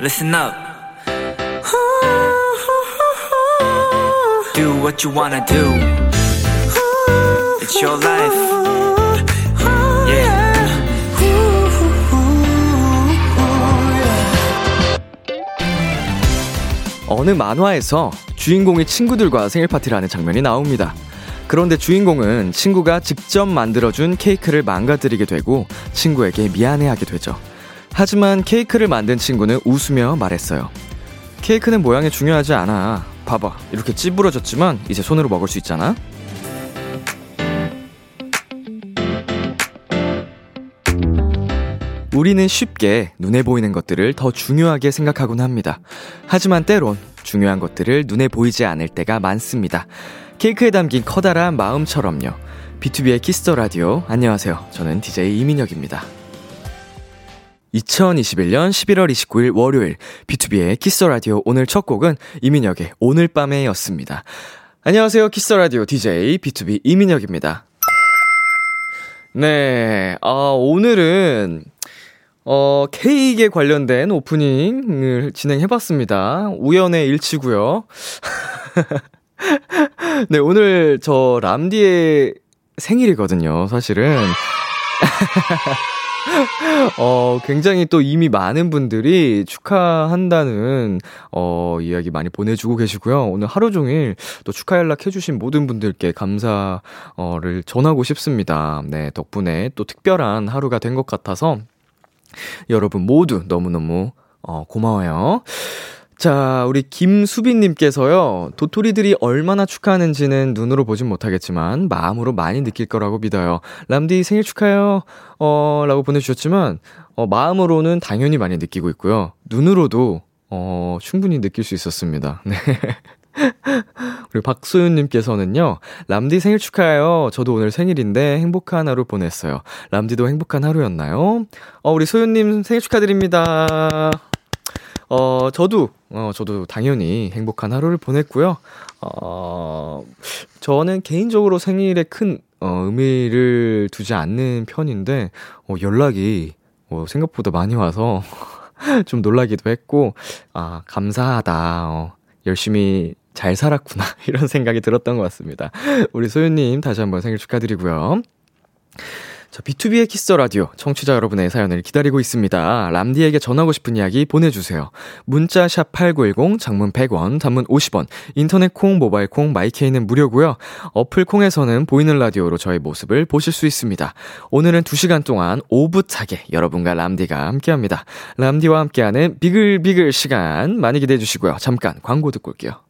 listen up. Do what you wanna do. It's your life. Yeah. 어느 만화에서 주인공이 친구들과 생일 파티를 하는 장면이 나옵니다. 그런데 주인공은 친구가 직접 만들어준 케이크를 망가뜨리게 되고 친구에게 미안해하게 되죠. 하지만 케이크를 만든 친구는 웃으며 말했어요. 케이크는 모양이 중요하지 않아. 봐봐. 이렇게 찌부러졌지만 이제 손으로 먹을 수 있잖아. 우리는 쉽게 눈에 보이는 것들을 더 중요하게 생각하곤 합니다. 하지만 때론 중요한 것들을 눈에 보이지 않을 때가 많습니다. 케이크에 담긴 커다란 마음처럼요. B2B의 키스터 라디오. 안녕하세요. 저는 DJ 이민혁입니다. 2021년 11월 29일 월요일 B2B의 키스터 라디오 오늘 첫 곡은 이민혁의 오늘 밤에였습니다. 안녕하세요. 키스터 라디오 DJ B2B 이민혁입니다. 네. 아, 오늘은 어, 케이크에 관련된 오프닝을 진행해 봤습니다. 우연의 일치고요 네, 오늘 저 람디의 생일이거든요, 사실은. 어, 굉장히 또 이미 많은 분들이 축하한다는, 어, 이야기 많이 보내주고 계시고요. 오늘 하루 종일 또 축하 연락해주신 모든 분들께 감사를 전하고 싶습니다. 네, 덕분에 또 특별한 하루가 된 것 같아서 여러분 모두 너무너무 어, 고마워요. 자, 우리 김수빈님께서요, 도토리들이 얼마나 축하하는지는 눈으로 보진 못하겠지만, 마음으로 많이 느낄 거라고 믿어요. 람디 생일 축하해요. 어, 라고 보내주셨지만, 어, 마음으로는 당연히 많이 느끼고 있고요. 눈으로도, 어, 충분히 느낄 수 있었습니다. 네. 그리고 박소윤님께서는요, 람디 생일 축하해요. 저도 오늘 생일인데 행복한 하루 보냈어요. 람디도 행복한 하루였나요? 어, 우리 소윤님 생일 축하드립니다. 어, 저도, 어, 저도 당연히 행복한 하루를 보냈고요. 어, 저는 개인적으로 생일에 큰, 어, 의미를 두지 않는 편인데, 어, 연락이, 어, 생각보다 많이 와서, 좀 놀라기도 했고, 아, 감사하다. 어, 열심히 잘 살았구나. 이런 생각이 들었던 것 같습니다. 우리 소윤님 다시 한번 생일 축하드리고요. 자, B2B의 키스 라디오 청취자 여러분의 사연을 기다리고 있습니다. 람디에게 전하고 싶은 이야기 보내주세요. 문자 샵 #8910 장문 100원, 단문 50원, 인터넷 콩, 모바일 콩, my K는 무료고요. 어플 콩에서는 보이는 라디오로 저의 모습을 보실 수 있습니다. 오늘은 2 시간 동안 오붓하게 여러분과 람디가 함께합니다. 람디와 함께하는 비글비글 시간 많이 기대해 주시고요. 잠깐 광고 듣고 올게요.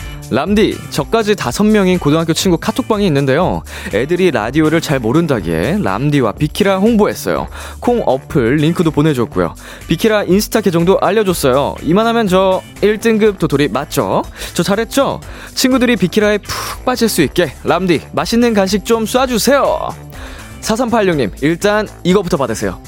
람디, 저까지 다섯 명인 고등학교 친구 카톡방이 있는데요. 애들이 라디오를 잘 모른다기에 람디와 비키라 홍보했어요. 콩 어플 링크도 보내줬고요. 비키라 인스타 계정도 알려줬어요. 이만하면 저 1등급 도토리 맞죠? 저 잘했죠? 친구들이 비키라에 푹 빠질 수 있게 람디, 맛있는 간식 좀 쏴주세요. 4386님, 일단 이거부터 받으세요.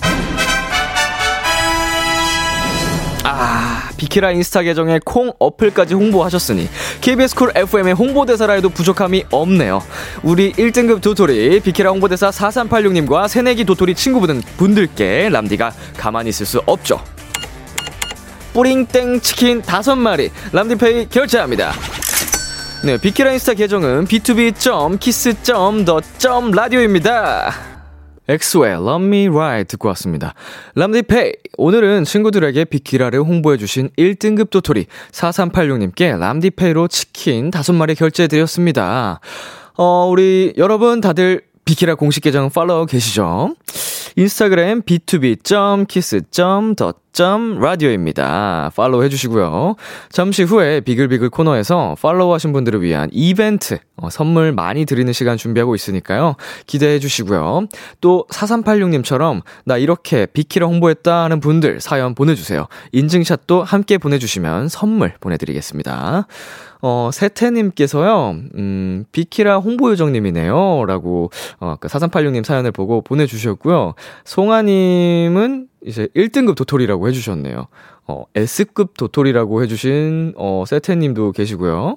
아, 비키라 인스타 계정에 콩 어플까지 홍보하셨으니 KBS Cool FM의 홍보대사라 해도 부족함이 없네요. 우리 1등급 도토리 비키라 홍보대사 4386님과 새내기 도토리 친구분 분들께 람디가 가만히 있을 수 없죠. 뿌링땡 치킨 5마리 람디페이 결제합니다. 네, 비키라 인스타 계정은 b2b.kiss.the.radio입니다. 엑소의 Love Me Right 듣고 왔습니다. 람디페이! 오늘은 친구들에게 비키라를 홍보해주신 1등급 도토리 4386님께 람디페이로 치킨 5마리 결제해드렸습니다. 어, 우리 여러분 다들 비키라 공식 계정 팔로우 계시죠? 인스타그램 b2b.kiss.the.radio입니다. 팔로우 해주시고요. 잠시 후에 비글비글 코너에서 팔로우 하신 분들을 위한 이벤트, 어, 선물 많이 드리는 시간 준비하고 있으니까요. 기대해 주시고요. 또 4386님처럼 나 이렇게 비키라 홍보했다 하는 분들 사연 보내주세요. 인증샷도 함께 보내주시면 선물 보내드리겠습니다. 어, 세태님께서요, 음, 비키라 홍보요정님이네요. 라고, 어, 그 4386님 사연을 보고 보내주셨고요. 송아님은 이제 1등급 도토리라고 해주셨네요. 어, S급 도토리라고 해주신, 어, 세태님도 계시고요.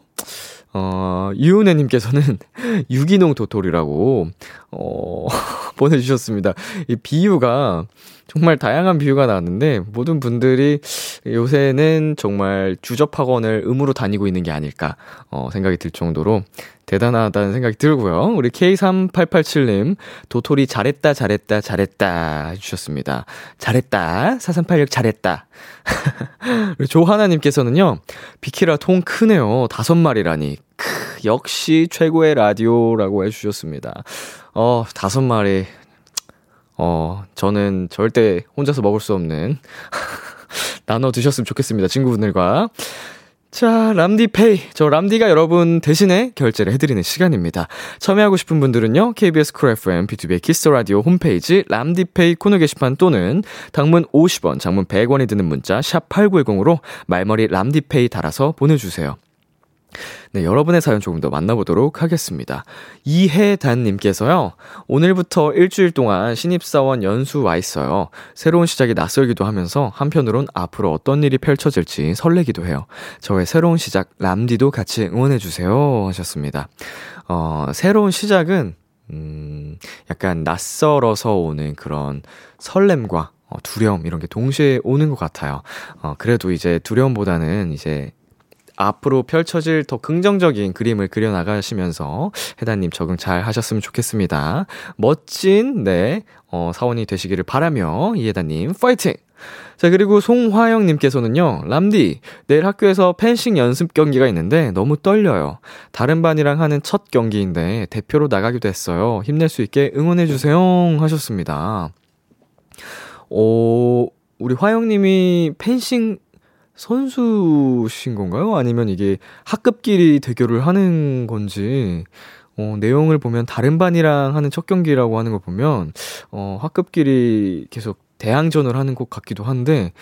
어, 유은혜님께서는 유기농 도토리라고, 어, 보내주셨습니다. 이 비유가, 정말 다양한 비유가 나왔는데 모든 분들이 요새는 정말 주접학원을 음으로 다니고 있는 게 아닐까 어, 생각이 들 정도로 대단하다는 생각이 들고요. 우리 K3887님 도토리 잘했다 잘했다 잘했다 해주셨습니다. 잘했다 4386 잘했다. 조하나님께서는요 비키라 통 크네요 다섯 마리라니 크 역시 최고의 라디오라고 해주셨습니다. 어 다섯 마리 어, 저는 절대 혼자서 먹을 수 없는 나눠 드셨으면 좋겠습니다. 친구분들과. 자, 람디페이. 저 람디가 여러분 대신에 결제를 해드리는 시간입니다. 참여하고 싶은 분들은요, KBS 쿨 FM, B2B 키스 라디오 홈페이지 람디페이 코너 게시판 또는 단문 50원, 장문 100원이 드는 문자, 샵 8910으로 말머리 람디페이 달아서 보내주세요. 네, 여러분의 사연 조금 더 만나보도록 하겠습니다. 이혜단님께서요, 오늘부터 일주일 동안 신입사원 연수 와 있어요. 새로운 시작이 낯설기도 하면서 한편으론 앞으로 어떤 일이 펼쳐질지 설레기도 해요. 저의 새로운 시작, 람디도 같이 응원해주세요. 하셨습니다. 어, 새로운 시작은, 음, 약간 낯설어서 오는 그런 설렘과 어, 두려움 이런 게 동시에 오는 것 같아요. 어, 그래도 이제 두려움보다는 이제 앞으로 펼쳐질 더 긍정적인 그림을 그려나가시면서 해단님 적응 잘 하셨으면 좋겠습니다. 멋진, 네, 어, 사원이 되시기를 바라며, 이해단님, 파이팅! 자, 그리고 송화영님께서는요, 람디, 내일 학교에서 펜싱 연습 경기가 있는데 너무 떨려요. 다른 반이랑 하는 첫 경기인데 대표로 나가기도 했어요. 힘낼 수 있게 응원해주세요. 하셨습니다. 오, 우리 화영님이 펜싱 선수신 건가요? 아니면 이게 학급끼리 대결을 하는 건지, 어, 내용을 보면 다른 반이랑 하는 첫 경기라고 하는 걸 보면, 어, 학급끼리 계속 대항전을 하는 것 같기도 한데,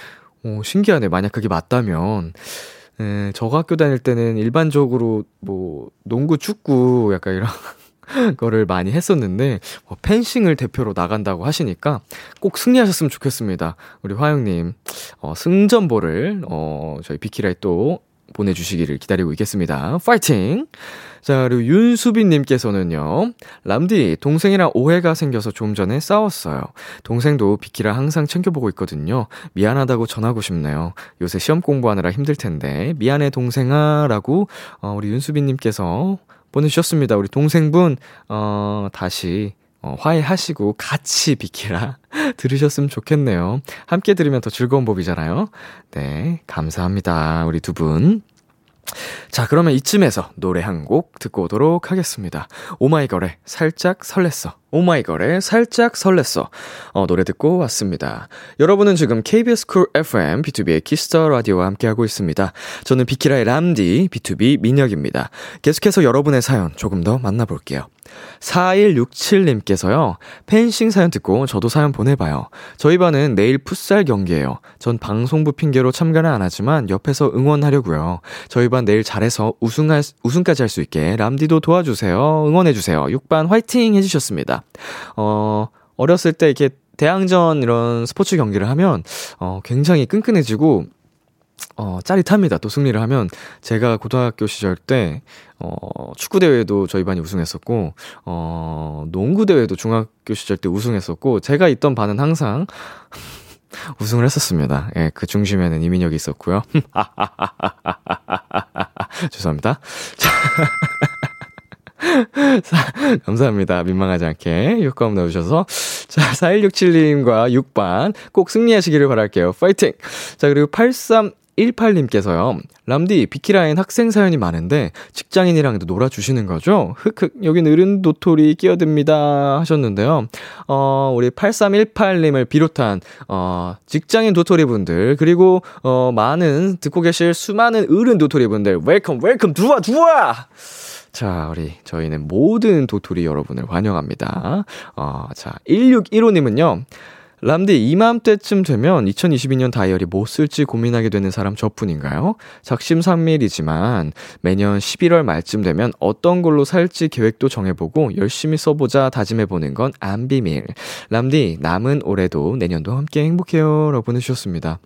어, 신기하네. 만약 그게 맞다면. 에, 저가 학교 다닐 때는 일반적으로 뭐, 농구, 축구, 약간 이런 거를 많이 했었는데 어, 펜싱을 대표로 나간다고 하시니까 꼭 승리하셨으면 좋겠습니다. 우리 화영님 어, 승전보를 어, 저희 비키라에 또 보내주시기를 기다리고 있겠습니다. 파이팅! 자, 그리고 윤수빈님께서는요, 람디, 동생이랑 오해가 생겨서 좀 전에 싸웠어요. 동생도 비키라 항상 챙겨보고 있거든요. 미안하다고 전하고 싶네요. 요새 시험 공부하느라 힘들 텐데, 미안해, 동생아, 라고, 어, 우리 윤수빈님께서 보내주셨습니다. 우리 동생분, 어, 다시, 어, 화해하시고 같이 비키라 들으셨으면 좋겠네요. 함께 들으면 더 즐거운 법이잖아요. 네, 감사합니다. 우리 두 분. 자, 그러면 이쯤에서 노래 한 곡 듣고 오도록 하겠습니다. 오마이걸의 살짝 설렜어. 오마이걸의 살짝 설렜어. 어, 노래 듣고 왔습니다. 여러분은 지금 KBS 쿨 FM, B2B의 키스터 라디오와 함께하고 있습니다. 저는 비키라의 람디, BTOB 민혁입니다. 계속해서 여러분의 사연 조금 더 만나볼게요. 4167님께서요, 펜싱 사연 듣고 저도 사연 보내봐요. 저희 반은 내일 풋살 경기예요. 전 방송부 핑계로 참가는 안 하지만 옆에서 응원하려고요. 저희 반 내일 잘해서 우승할, 우승까지 할 수 있게 람디도 도와주세요. 응원해주세요. 6반 화이팅 해주셨습니다. 어, 어렸을 때 이렇게 대항전 이런 스포츠 경기를 하면, 어, 굉장히 끈끈해지고, 어, 짜릿합니다. 또 승리를 하면. 제가 고등학교 시절 때, 어, 축구대회도 저희 반이 우승했었고, 어, 농구대회도 중학교 시절 때 우승했었고, 제가 있던 반은 항상 우승을 했었습니다. 예, 그 중심에는 이민혁이 있었고요. 죄송합니다. 자. 감사합니다. 민망하지 않게 효과음 넣으셔서. 자, 4167님과 6반 꼭 승리하시기를 바랄게요. 파이팅! 자, 그리고 83 18님께서요. 람디, 비키라엔 학생 사연이 많은데 직장인이랑도 놀아주시는 거죠? 흑흑, 여긴 어른 도토리 끼어듭니다. 하셨는데요. 어, 우리 8318님을 비롯한, 어, 직장인 도토리 분들, 그리고, 어, 많은, 듣고 계실 수많은 어른 도토리 분들, welcome, welcome, 두와, 두와! 자, 우리, 저희는 모든 도토리 여러분을 환영합니다. 어, 자, 1615님은요. 람디, 이맘때쯤 되면 2022년 다이어리 뭐 쓸지 고민하게 되는 사람 저뿐인가요? 작심삼일이지만 매년 11월 말쯤 되면 어떤 걸로 살지 계획도 정해보고 열심히 써보자 다짐해보는 건 안 비밀. 람디, 남은 올해도 내년도 함께 행복해요. 라고 보내주셨습니다.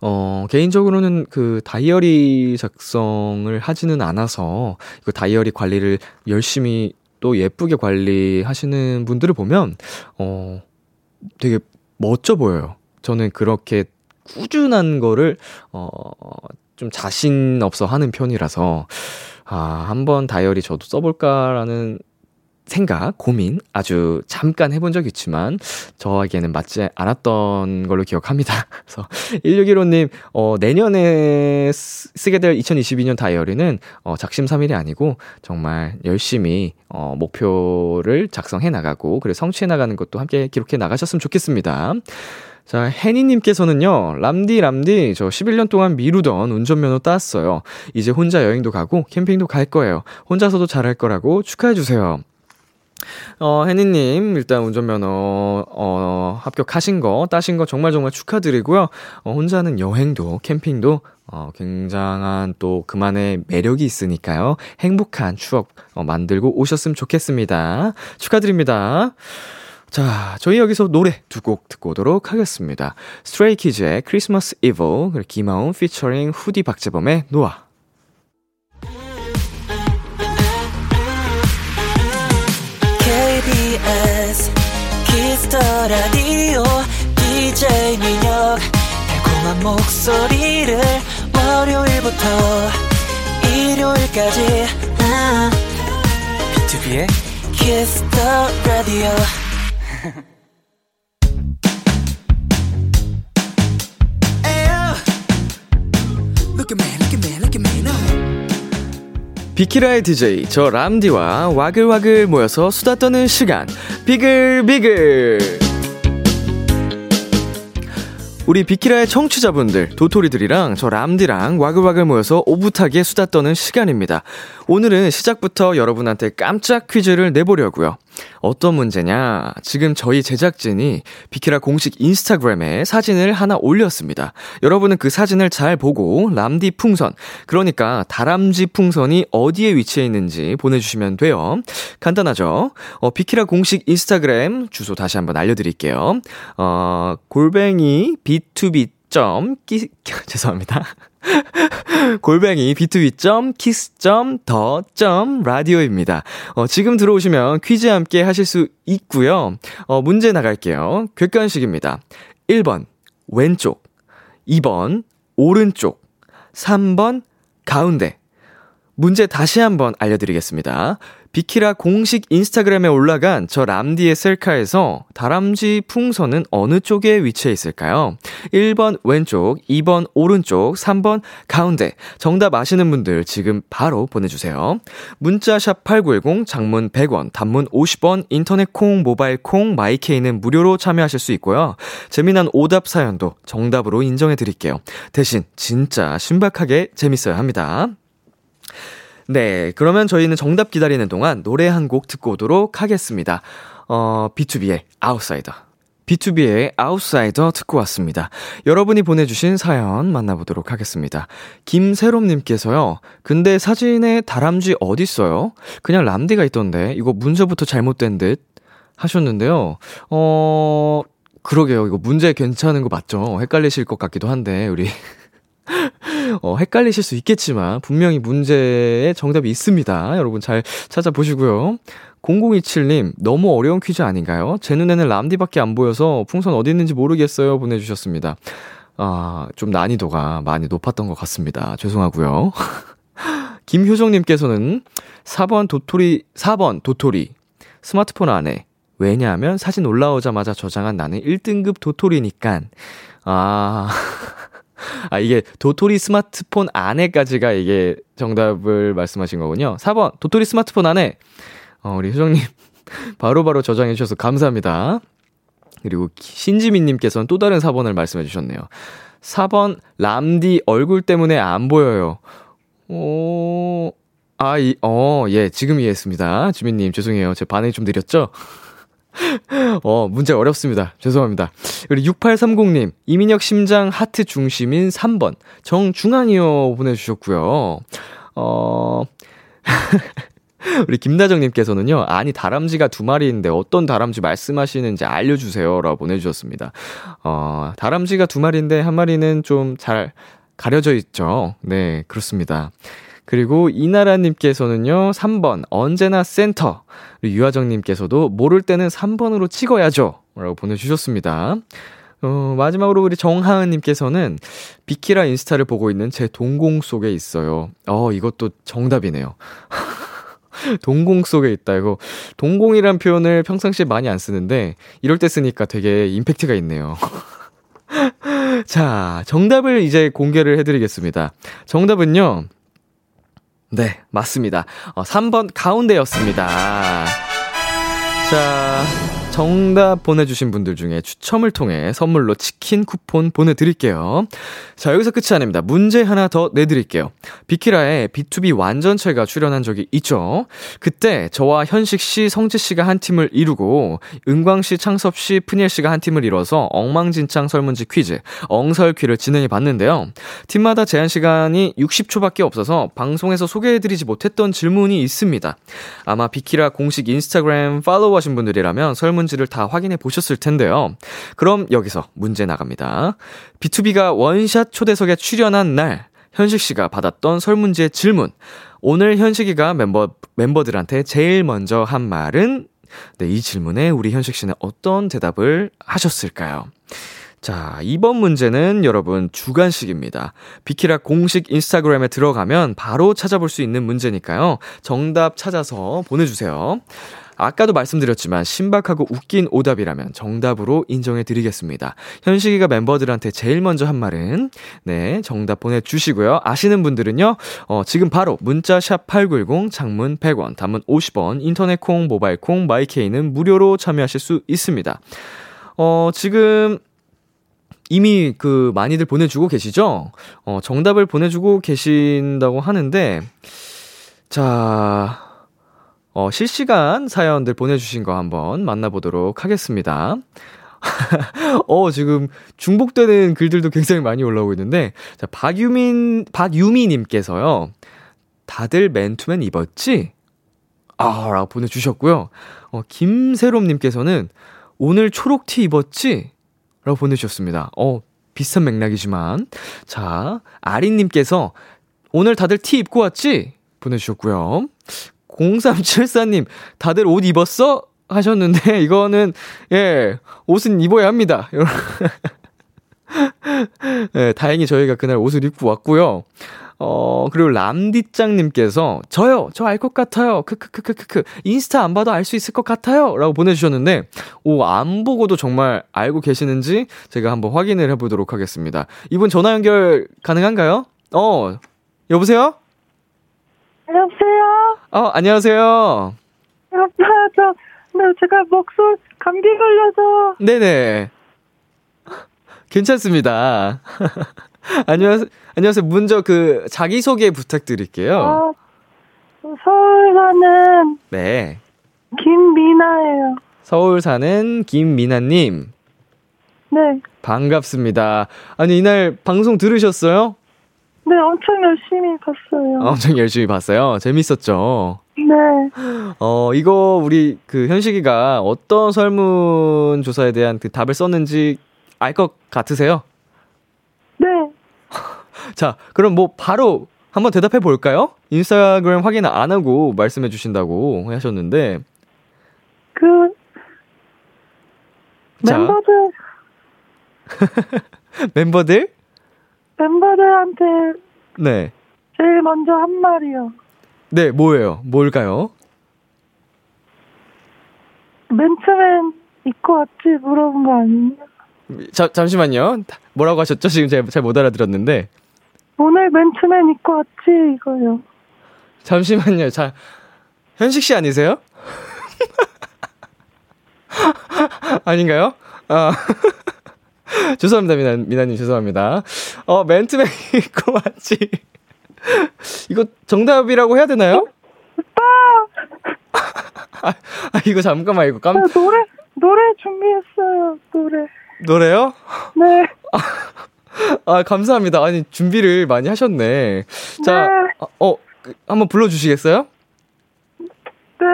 어, 개인적으로는 그 다이어리 작성을 하지는 않아서 그 다이어리 관리를 열심히 또 예쁘게 관리하시는 분들을 보면, 어, 되게 멋져 보여요. 저는 그렇게 꾸준한 거를, 어, 좀 자신 없어 하는 편이라서, 아, 한번 다이어리 저도 써볼까라는 생각, 고민 아주 잠깐 해본 적 있지만 저에게는 맞지 않았던 걸로 기억합니다. 그래서 1615님, 어, 내년에 쓰게 될 2022년 다이어리는 어, 작심삼일이 아니고 정말 열심히 어, 목표를 작성해 나가고 그리고 성취해 나가는 것도 함께 기록해 나가셨으면 좋겠습니다. 자, 혜니님께서는요, 람디, 람디, 저 11년 동안 미루던 운전면허 땄어요. 이제 혼자 여행도 가고 캠핑도 갈 거예요. 혼자서도 잘할 거라고 축하해주세요. 어, 혜니님, 일단 운전면허, 어, 합격하신 거, 따신 거 정말 정말 축하드리고요. 어, 혼자는 여행도, 캠핑도, 어, 굉장한 또 그만의 매력이 있으니까요. 행복한 추억, 어, 만들고 오셨으면 좋겠습니다. 축하드립니다. 자, 저희 여기서 노래 두 곡 듣고 오도록 하겠습니다. Stray Kids의 크리스마스 이브, 그리고 김하온 피처링 후디 박재범의 노아. KBS Kiss the 라디오 DJ 민혁. 달콤한 목소리를 월요일부터 일요일까지. BTOB의 Kiss the 라디오 비키라의 DJ 저 람디와 와글와글 모여서 수다 떠는 시간. 비글비글. 우리 비키라의 청취자분들 도토리들이랑 저 람디랑 와글와글 모여서 오붓하게 수다 떠는 시간입니다. 오늘은 시작부터 여러분한테 깜짝 퀴즈를 내보려고요 어떤 문제냐? 지금 저희 제작진이 비키라 공식 인스타그램에 사진을 하나 올렸습니다. 여러분은 그 사진을 잘 보고 람디 풍선, 그러니까 다람쥐 풍선이 어디에 위치해 있는지 보내주시면 돼요. 간단하죠? 어, 비키라 공식 인스타그램 주소 다시 한번 알려드릴게요. 어, 골뱅이 b2b 점, 끼, 죄송합니다. 골뱅이 b2b.kiss.더.라디오입니다. 어, 지금 들어오시면 퀴즈 함께 하실 수 있고요. 어, 문제 나갈게요. 객관식입니다. 1번, 왼쪽. 2번, 오른쪽. 3번, 가운데. 문제 다시 한번 알려드리겠습니다. 비키라 공식 인스타그램에 올라간 저 람디의 셀카에서 다람쥐 풍선은 어느 쪽에 위치해 있을까요? 1번 왼쪽, 2번 오른쪽, 3번 가운데. 정답 아시는 분들 지금 바로 보내주세요. 문자샵 8910, 장문 100원, 단문 50원, 인터넷 콩, 모바일 콩, 마이케이는 무료로 참여하실 수 있고요. 재미난 오답 사연도 정답으로 인정해 드릴게요. 대신 진짜 신박하게 재밌어야 합니다. 네, 그러면 저희는 정답 기다리는 동안 노래 한 곡 듣고 오도록 하겠습니다. 어, 비투비의 아웃사이더. 비투비의 아웃사이더 듣고 왔습니다. 여러분이 보내주신 사연 만나보도록 하겠습니다. 김세롬님께서요, 근데 사진에 다람쥐 어딨어요? 그냥 람디가 있던데, 이거 문서부터 잘못된 듯? 하셨는데요. 어, 그러게요. 이거 문제 괜찮은 거 맞죠? 헷갈리실 것 같기도 한데, 우리. 어, 헷갈리실 수 있겠지만 분명히 문제에 정답이 있습니다. 여러분 잘 찾아보시고요. 0027님, 너무 어려운 퀴즈 아닌가요? 제 눈에는 람디밖에 안 보여서 풍선 어디 있는지 모르겠어요. 보내주셨습니다. 아, 좀 난이도가 많이 높았던 것 같습니다. 죄송하고요. 김효정님께서는 4번 도토리, 4번 도토리. 스마트폰 안에. 왜냐하면 사진 올라오자마자 저장한 나는 1등급 도토리니까. 아. 아, 이게 도토리 스마트폰 안에까지가 이게 정답을 말씀하신 거군요. 4번, 도토리 스마트폰 안에. 어, 우리 효정님, 바로바로 바로 저장해 주셔서 감사합니다. 그리고 신지민님께서는 또 다른 4번을 말씀해 주셨네요. 4번, 람디 얼굴 때문에 안 보여요. 오, 아, 이, 어, 예, 지금 이해했습니다. 지민님, 죄송해요. 제 반응이 좀 느렸죠? 어, 문제 어렵습니다. 죄송합니다. 그리고 6830님, 이민혁 심장 하트 중심인 3번, 정중앙이요 보내주셨고요. 어, 우리 김다정님께서는요, 아니, 다람쥐가 두 마리인데 어떤 다람쥐 말씀하시는지 알려주세요. 라고 보내주셨습니다. 어, 다람쥐가 두 마리인데 한 마리는 좀 잘 가려져 있죠. 네, 그렇습니다. 그리고 이나라님께서는요, 3번, 언제나 센터. 유하정님께서도 모를 때는 3번으로 찍어야죠. 라고 보내주셨습니다. 어, 마지막으로 우리 정하은님께서는 비키라 인스타를 보고 있는 제 동공 속에 있어요. 어, 이것도 정답이네요. 동공 속에 있다. 이거 동공이란 표현을 평상시에 많이 안 쓰는데 이럴 때 쓰니까 되게 임팩트가 있네요. 자, 정답을 이제 공개를 해드리겠습니다. 정답은요. 네, 맞습니다. 어, 3번 가운데였습니다. 자, 정답 보내주신 분들 중에 추첨을 통해 선물로 치킨 쿠폰 보내드릴게요. 자, 여기서 끝이 아닙니다. 문제 하나 더 내드릴게요. 비키라에 B2B 완전체가 출연한 적이 있죠. 그때 저와 현식 씨, 성지 씨가 한 팀을 이루고 은광 씨, 창섭 씨, 푸니엘 씨가 한 팀을 이뤄서 엉망진창 설문지 퀴즈, 엉설퀴를 진행해 봤는데요. 팀마다 제한 시간이 60초밖에 없어서 방송에서 소개해드리지 못했던 질문이 있습니다. 아마 비키라 공식 인스타그램 팔로 우하신 분들이라면 설문 설문지를 다 확인해 보셨을 텐데요. 그럼 여기서 문제 나갑니다. B2B가 원샷 초대석에 출연한 날, 현식 씨가 받았던 설문지의 질문. 오늘 현식이가 멤버, 멤버들한테 제일 먼저 한 말은? 네, 이 질문에 우리 현식 씨는 어떤 대답을 하셨을까요? 자, 이번 문제는 여러분 주간식입니다. 비키라 공식 인스타그램에 들어가면 바로 찾아볼 수 있는 문제니까요. 정답 찾아서 보내주세요. 아까도 말씀드렸지만 신박하고 웃긴 오답이라면 정답으로 인정해 드리겠습니다. 현식이가 멤버들한테 제일 먼저 한 말은 네, 정답 보내 주시고요. 아시는 분들은요. 어, 지금 바로 문자 샵 8910 장문 100원, 단문 50원, 인터넷 콩, 모바일 콩, 마이케이는 무료로 참여하실 수 있습니다. 어, 지금 이미 그 많이들 보내주고 계시죠? 어, 정답을 보내주고 계신다고 하는데, 자, 어, 실시간 사연들 보내주신 거 한번 만나보도록 하겠습니다. 어, 지금 중복되는 글들도 굉장히 많이 올라오고 있는데, 자, 박유민, 박유미님께서요, 다들 맨투맨 입었지? 아, 라고 보내주셨고요. 어, 김세롬님께서는 오늘 초록 티 입었지? 라고 보내주셨습니다. 어, 비슷한 맥락이지만. 자, 아린님께서 오늘 다들 티 입고 왔지? 보내주셨고요. 0374님, 다들 옷 입었어? 하셨는데, 이거는, 예, 옷은 입어야 합니다. 예, 다행히 저희가 그날 옷을 입고 왔고요. 어, 그리고 람디짱님께서, 저요! 저 알 것 같아요! 크크크크크크. 인스타 안 봐도 알 수 있을 것 같아요! 라고 보내주셨는데, 오, 안 보고도 정말 알고 계시는지 제가 한번 확인을 해보도록 하겠습니다. 이분 전화 연결 가능한가요? 어, 여보세요? 여보세요? 어, 안녕하세요. 여보세요? 저, 네, 제가 목소리, 감기 걸려서. 네네. 괜찮습니다. 안녕하세요. 안녕하세요. 먼저 그, 자기소개 부탁드릴게요. 어, 서울 사는. 네. 김미나예요. 서울 사는 김미나님. 네. 반갑습니다. 아니, 이날 방송 들으셨어요? 네, 엄청 열심히 봤어요. 엄청 열심히 봤어요. 재밌었죠? 네. 어, 이거 우리 그 현식이가 어떤 설문 조사에 대한 그 답을 썼는지 알 것 같으세요? 네. 자, 그럼 뭐 바로 한번 대답해 볼까요? 인스타그램 확인 안 하고 말씀해 주신다고 하셨는데. 그, 멤버들. 멤버들? 멤버들한테 네. 제일 먼저 한 말이요. 네, 뭐예요? 뭘까요? 맨투맨 입고 왔지 물어본 거 아니에요? 자, 잠시만요. 뭐라고 하셨죠? 지금 제가 잘 못 알아들었는데. 오늘 맨투맨 입고 왔지 이거요. 잠시만요. 자, 현식 씨 아니세요? 아닌가요? 아. 죄송합니다, 미나, 미나님, 죄송합니다. 어, 맨투맨 입고 왔지. 이거 정답이라고 해야 되나요? 오빠! 아, 아, 이거 잠깐만, 이거 깜, 나 노래, 노래 준비했어요, 노래. 노래요? 네. 아, 감사합니다. 아니, 준비를 많이 하셨네. 자, 네. 어, 어, 그, 한번 불러주시겠어요? 네.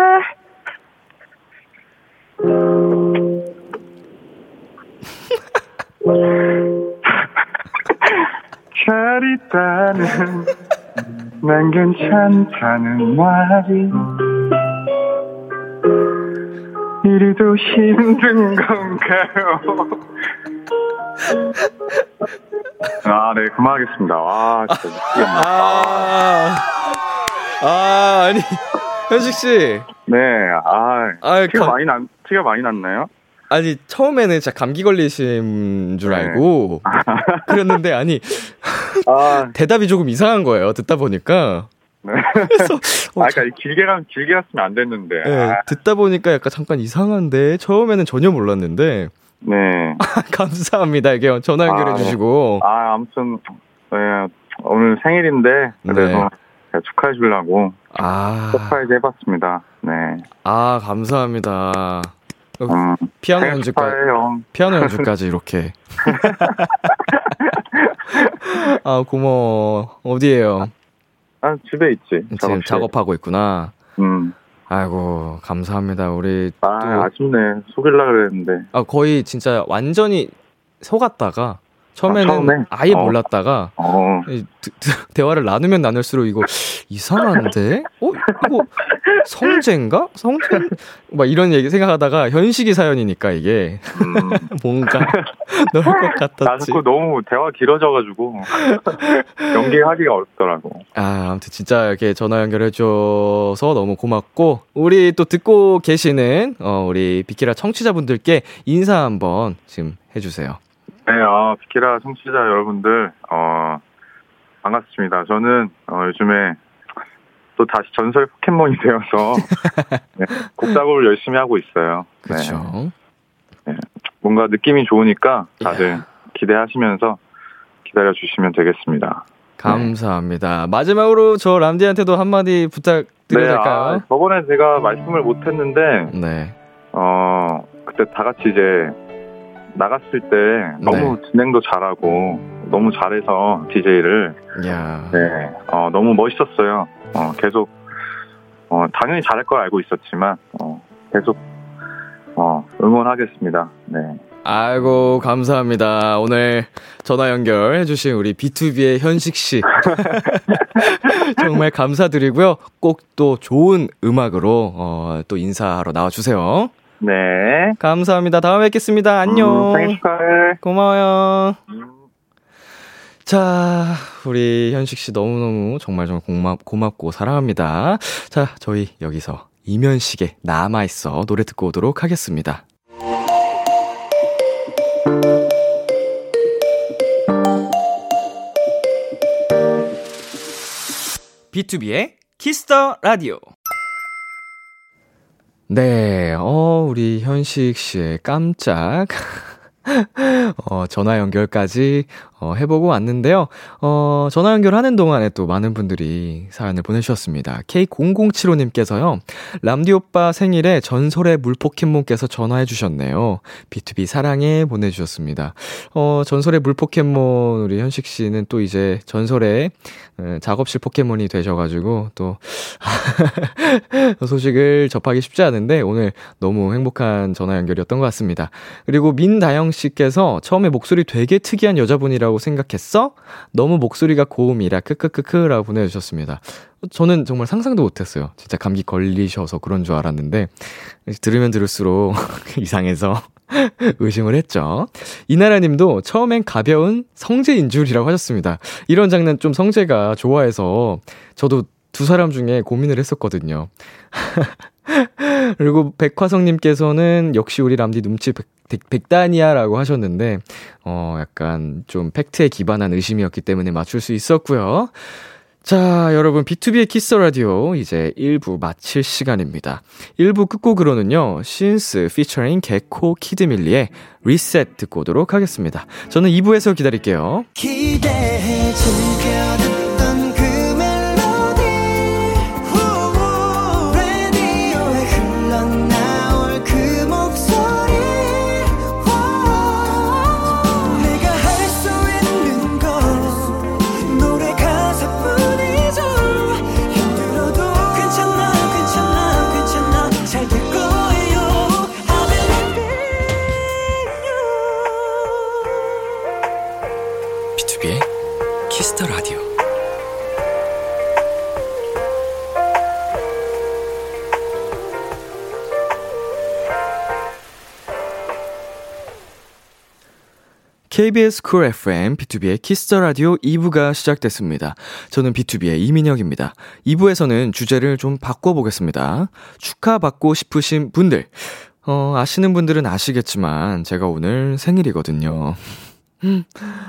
잘 있다는 난 괜찮다는 말이 이리도 힘든 건가요? 아, 네, 그만하겠습니다. 아, 진짜 미치겠네. 아, 아, 아니, 현식 씨. 네, 아, 아, 티가 감- 많이 난, 티가 많이 났나요? 아니, 처음에는 진짜 감기 걸리신 줄 네. 알고. 그랬는데, 아니, 아, 대답이 조금 이상한 거예요. 듣다 보니까. 네. 그래서, 어, 아, 그러니까 길게 가, 길게 갔으면 안 됐는데. 네, 아, 듣다 보니까 약간 잠깐 이상한데, 처음에는 전혀 몰랐는데, 네. 감사합니다. 이게 전화 연결해 아, 네. 주시고. 아, 아무튼, 네, 오늘 생일인데, 그래서 네. 축하해 주려고 아, surprise 해봤습니다. 네. 아, 감사합니다. 음, 피아노 연주까지. 피아노 연주까지 이렇게. 아, 고마워. 어디에요? 아, 집에 있지. 지금 작업실. 작업하고 있구나. 음. 아이고, 감사합니다. 우리 아, 또, 아쉽네. 속일라 그랬는데. 아, 거의 진짜 완전히 속았다가, 처음에는 아, 처음에? 아예 어. 몰랐다가, 어. 드- 대화를 나누면 나눌수록 이거 이상한데? 어? 이거 성재인가? 성재? 막 이런 얘기 생각하다가 현식이 사연이니까 이게 음. 뭔가 넣을 것나 같았지. 자꾸 너무 대화 길어져가지고 연기하기가 어렵더라고. 아, 아무튼 진짜 이렇게 전화 연결해줘서 너무 고맙고, 우리 또 듣고 계시는, 어, 우리 비키라 청취자분들께 인사 한번 지금 해주세요. 네, 어, 비키라 청취자 여러분들, 어, 반갑습니다. 저는, 어, 요즘에 또 다시 전설 포켓몬이 되어서, 네, 곡 작업을 열심히 하고 있어요. 네, 그렇죠. 뭔가 느낌이 좋으니까 다들 야. 기대하시면서 기다려 주시면 되겠습니다. 감사합니다. 마지막으로 저 람디한테도 한마디 부탁드려도 네, 될까요? 아, 저번에 제가 말씀을 못했는데, 네. 어, 그때 다 같이 이제 나갔을 때 너무 진행도 잘하고 너무 잘해서 DJ를 야. 네, 어, 너무 멋있었어요. 어, 계속 어, 당연히 잘할 걸 알고 있었지만 어, 계속 어, 응원하겠습니다. 네. 아이고, 감사합니다. 오늘 전화 연결해 주신 우리 B2B의 현식 씨. 정말 감사드리고요. 꼭 또 좋은 음악으로, 어, 또 인사하러 나와 주세요. 네. 감사합니다. 다음에 뵙겠습니다. 안녕. 음, 생일 축하해. 고마워요. 음. 자, 우리 현식 씨 너무너무 정말 정말 고맙, 고맙고 사랑합니다. 자, 저희 여기서 임현식의 남아있어 노래 듣고 오도록 하겠습니다. 비투비의 Kiss the Radio. 네, 어, 우리 현식 씨의 깜짝. 어, 전화 연결까지 어, 해보고 왔는데요. 어, 전화 연결하는 동안에 또 많은 분들이 사연을 보내주셨습니다. K0075님께서요. 람디 오빠 생일에 전설의 물포켓몬께서 전화해주셨네요. B2B 사랑해 보내주셨습니다. 어, 전설의 물포켓몬 우리 현식 씨는 또 이제 전설의 어, 작업실 포켓몬이 되셔가지고 또 소식을 접하기 쉽지 않은데 오늘 너무 행복한 전화 연결이었던 것 같습니다. 그리고 민다영 씨께서 처음에 목소리 되게 특이한 여자분이라고 생각했어? 너무 목소리가 고음이라 크크크크라고 보내주셨습니다. 저는 정말 상상도 못했어요. 진짜 감기 걸리셔서 그런 줄 알았는데 들으면 들을수록 이상해서 의심을 했죠. 이나라 님도 처음엔 가벼운 성재인 줄이라고 하셨습니다. 이런 장면 좀 성재가 좋아해서 저도 두 사람 중에 고민을 했었거든요. 그리고 백화성님께서는 역시 우리 람디 눈치 백, 백, 단이야라고 하셨는데, 어, 약간 좀 팩트에 기반한 의심이었기 때문에 맞출 수 있었고요. 자, 여러분, 비투비의 Kiss the Radio 이제 1부 마칠 시간입니다. 1부 끝곡으로는요, 신스 피처링 개코 키드밀리의 리셋 듣고 오도록 하겠습니다. 저는 2부에서 기다릴게요. 기대해 KBS 쿨 FM, 비투비의 Kiss the Radio 2부가 시작됐습니다. 저는 비투비의 이민혁입니다. 2부에서는 주제를 좀 바꿔보겠습니다. 축하받고 싶으신 분들. 어, 아시는 분들은 아시겠지만, 제가 오늘 생일이거든요.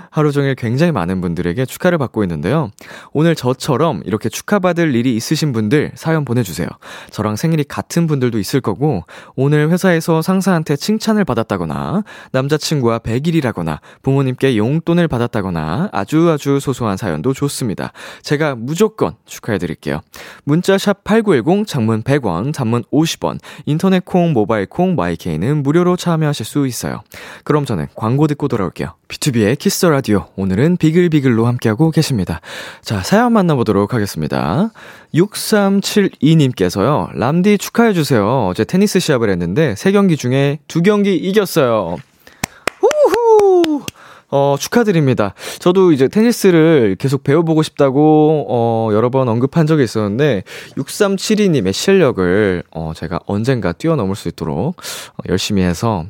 하루 종일 굉장히 많은 분들에게 축하를 받고 있는데요. 오늘 저처럼 이렇게 축하받을 일이 있으신 분들 사연 보내주세요. 저랑 생일이 같은 분들도 있을 거고, 오늘 회사에서 상사한테 칭찬을 받았다거나, 남자친구와 100일이라거나, 부모님께 용돈을 받았다거나, 아주 아주 소소한 사연도 좋습니다. 제가 무조건 축하해드릴게요. 문자샵 8910, 장문 100원, 단문 50원, 인터넷 콩, 모바일 콩, 마이 K는 무료로 참여하실 수 있어요. 그럼 저는 광고 듣고 돌아올게요. 비투비의 Kiss the Radio. 오늘은 비글비글로 함께하고 계십니다. 자, 사연 만나보도록 하겠습니다. 6372님께서요, 람디 축하해 주세요. 어제 테니스 시합을 했는데, 3경기 중에 2경기 이겼어요. 후후! 어, 축하드립니다. 저도 이제 테니스를 계속 배워보고 싶다고, 어, 여러 번 언급한 적이 있었는데, 6372님의 실력을, 어, 제가 언젠가 뛰어넘을 수 있도록, 어, 열심히 해서,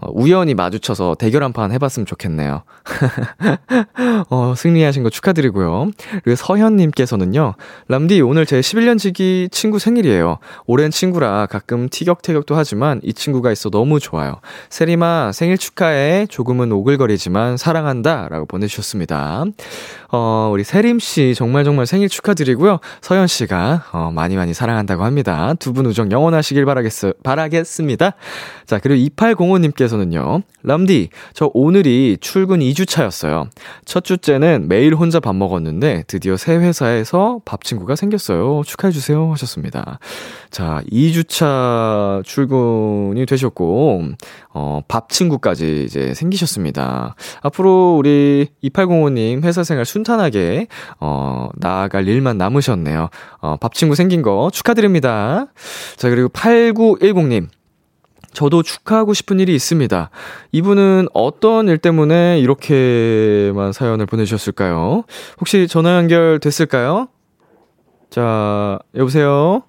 어, 우연히 마주쳐서 대결 한 판 해봤으면 좋겠네요. 어, 승리하신 거 축하드리고요. 그리고 서현님께서는요, 람디, 오늘 제 11년지기 친구 생일이에요. 오랜 친구라 가끔 티격태격도 하지만 이 친구가 있어 너무 좋아요. 세리마, 생일 축하해. 조금은 오글거리지만 사랑한다. 라고 보내주셨습니다. 어, 우리 세림씨 정말 정말 생일 축하드리고요. 서현씨가, 어, 많이 많이 사랑한다고 합니다. 두 분 우정 영원하시길 바라겠, 바라겠습니다. 자, 그리고 2805 님께서는요, 람디, 저 오늘이 출근 2주차였어요. 첫 주째는 매일 혼자 밥 먹었는데, 드디어 새 회사에서 밥 친구가 생겼어요. 축하해주세요. 하셨습니다. 자, 2주차 출근이 되셨고, 어, 밥 친구까지 이제 생기셨습니다. 앞으로 우리 2805님 회사 생활 순탄하게, 어, 나아갈 일만 남으셨네요. 어, 밥 친구 생긴 거 축하드립니다. 자, 그리고 8910님. 저도 축하하고 싶은 일이 있습니다. 이분은 어떤 일 때문에 이렇게만 사연을 보내주셨을까요? 혹시 전화 연결 됐을까요? 자, 여보세요?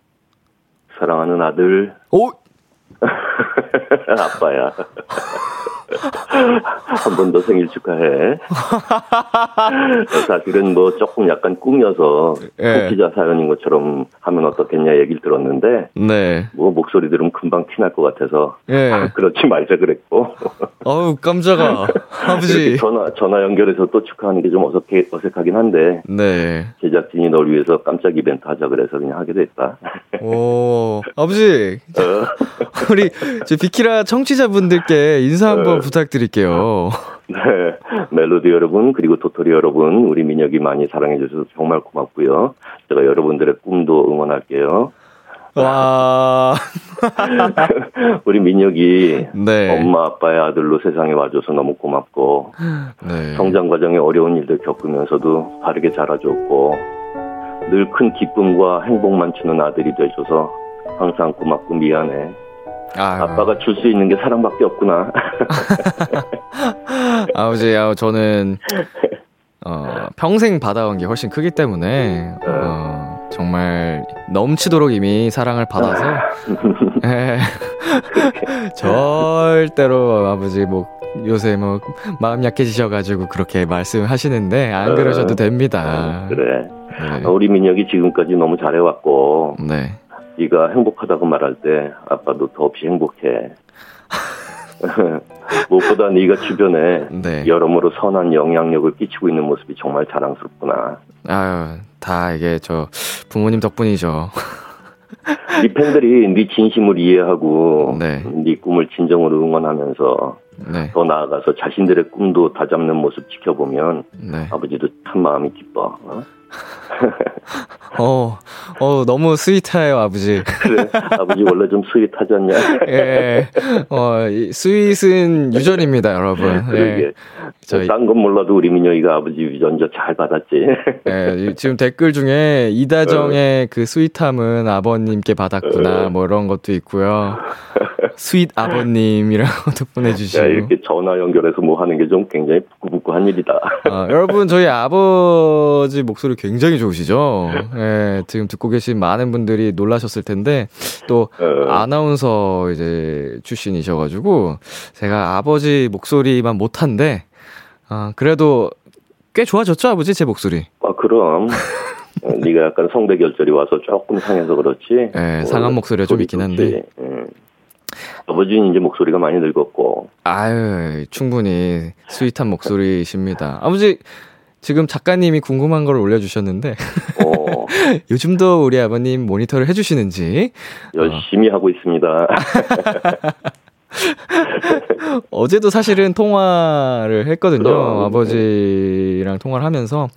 사랑하는 아들. 오! 아빠야. 한 번 더 생일 축하해. 사실은 뭐 조금 약간 꾸며서 예. 기자 사연인 것처럼 하면 어떻겠냐 얘기를 들었는데 네. 뭐 목소리 들으면 금방 티날 것 같아서 예. 그렇지 말자 그랬고. 어우 깜짝아. 아버지. 전화 전화 연결해서 또 축하하는 게 좀 어색해 어색하긴 한데. 네. 제작진이 널 위해서 깜짝 이벤트 하자 그래서 그냥 하게 됐다. 오 아버지. 어. 우리 저 비키라 청취자분들께 인사 한번 어. 부탁드릴게요. 네, 멜로디 여러분 그리고 도토리 여러분 우리 민혁이 많이 사랑해 주셔서 정말 고맙고요. 제가 여러분들의 꿈도 응원할게요. 와. 우리 민혁이 네. 엄마 아빠의 아들로 세상에 와줘서 너무 고맙고 네. 성장 과정에 어려운 일들 겪으면서도 바르게 자라줬고 늘 큰 기쁨과 행복만 주는 아들이 되셔서 항상 고맙고 미안해. 아유. 아빠가 줄 수 있는 게 사랑밖에 없구나. 아버지, 아, 저는 어, 평생 받아온 게 훨씬 크기 때문에 어, 정말 넘치도록 이미 사랑을 받아서 예. 절대로 아버지 뭐 요새 뭐 마음 약해지셔가지고 그렇게 말씀하시는데 안 그러셔도 어, 됩니다. 어, 그래. 네. 우리 민혁이 지금까지 너무 잘해왔고. 네. 네가 행복하다고 말할 때 아빠도 더없이 행복해. 무엇보다 네가 주변에 네. 여러모로 선한 영향력을 끼치고 있는 모습이 정말 자랑스럽구나. 아유, 다 이게 저 부모님 덕분이죠. 네 팬들이 네 진심을 이해하고 네. 네 꿈을 진정으로 응원하면서 네. 더 나아가서 자신들의 꿈도 다 잡는 모습 지켜보면 네. 아버지도 참 마음이 기뻐. 어? 어, 어, 너무 스윗해요, 아버지. 그래, 아버지 원래 좀 스윗하지 않냐? 예, 어, 스윗은 유전입니다, 여러분. 그러게. 예. 저희 딴건 몰라도 우리 민혁이가 아버지 유전자 잘 받았지. 예, 지금 댓글 중에 이다정의 어. 그 sweet함은 아버님께 받았구나, 어. 뭐 이런 것도 있고요. sweet 아버님이라고도 보내주시고. 야, 이렇게 전화 연결해서 뭐 하는 게 좀 굉장히 부끄부끄한 일이다. 아, 여러분, 저희 아버지 목소리 굉장히 좋으시죠? 예, 지금 듣고 계신 많은 분들이 놀라셨을 텐데, 또, 어. 아나운서 이제 출신이셔가지고, 제가 아버지 목소리만 못한데, 아, 그래도 꽤 좋아졌죠, 아버지? 제 목소리. 아, 그럼. 어, 네가 약간 성대 결절이 와서 조금 상해서 그렇지. 네, 상한 목소리가 좀 있긴 한데. 음. 아버지는 이제 목소리가 많이 늙었고. 아유, 충분히 스윗한 목소리십니다. 아버지, 지금 작가님이 궁금한 걸 올려주셨는데. 어. 요즘도 우리 아버님 모니터를 해주시는지. 열심히 어. 하고 있습니다. 어제도 사실은 통화를 했거든요. 그럼. 아버지랑 통화를 하면서,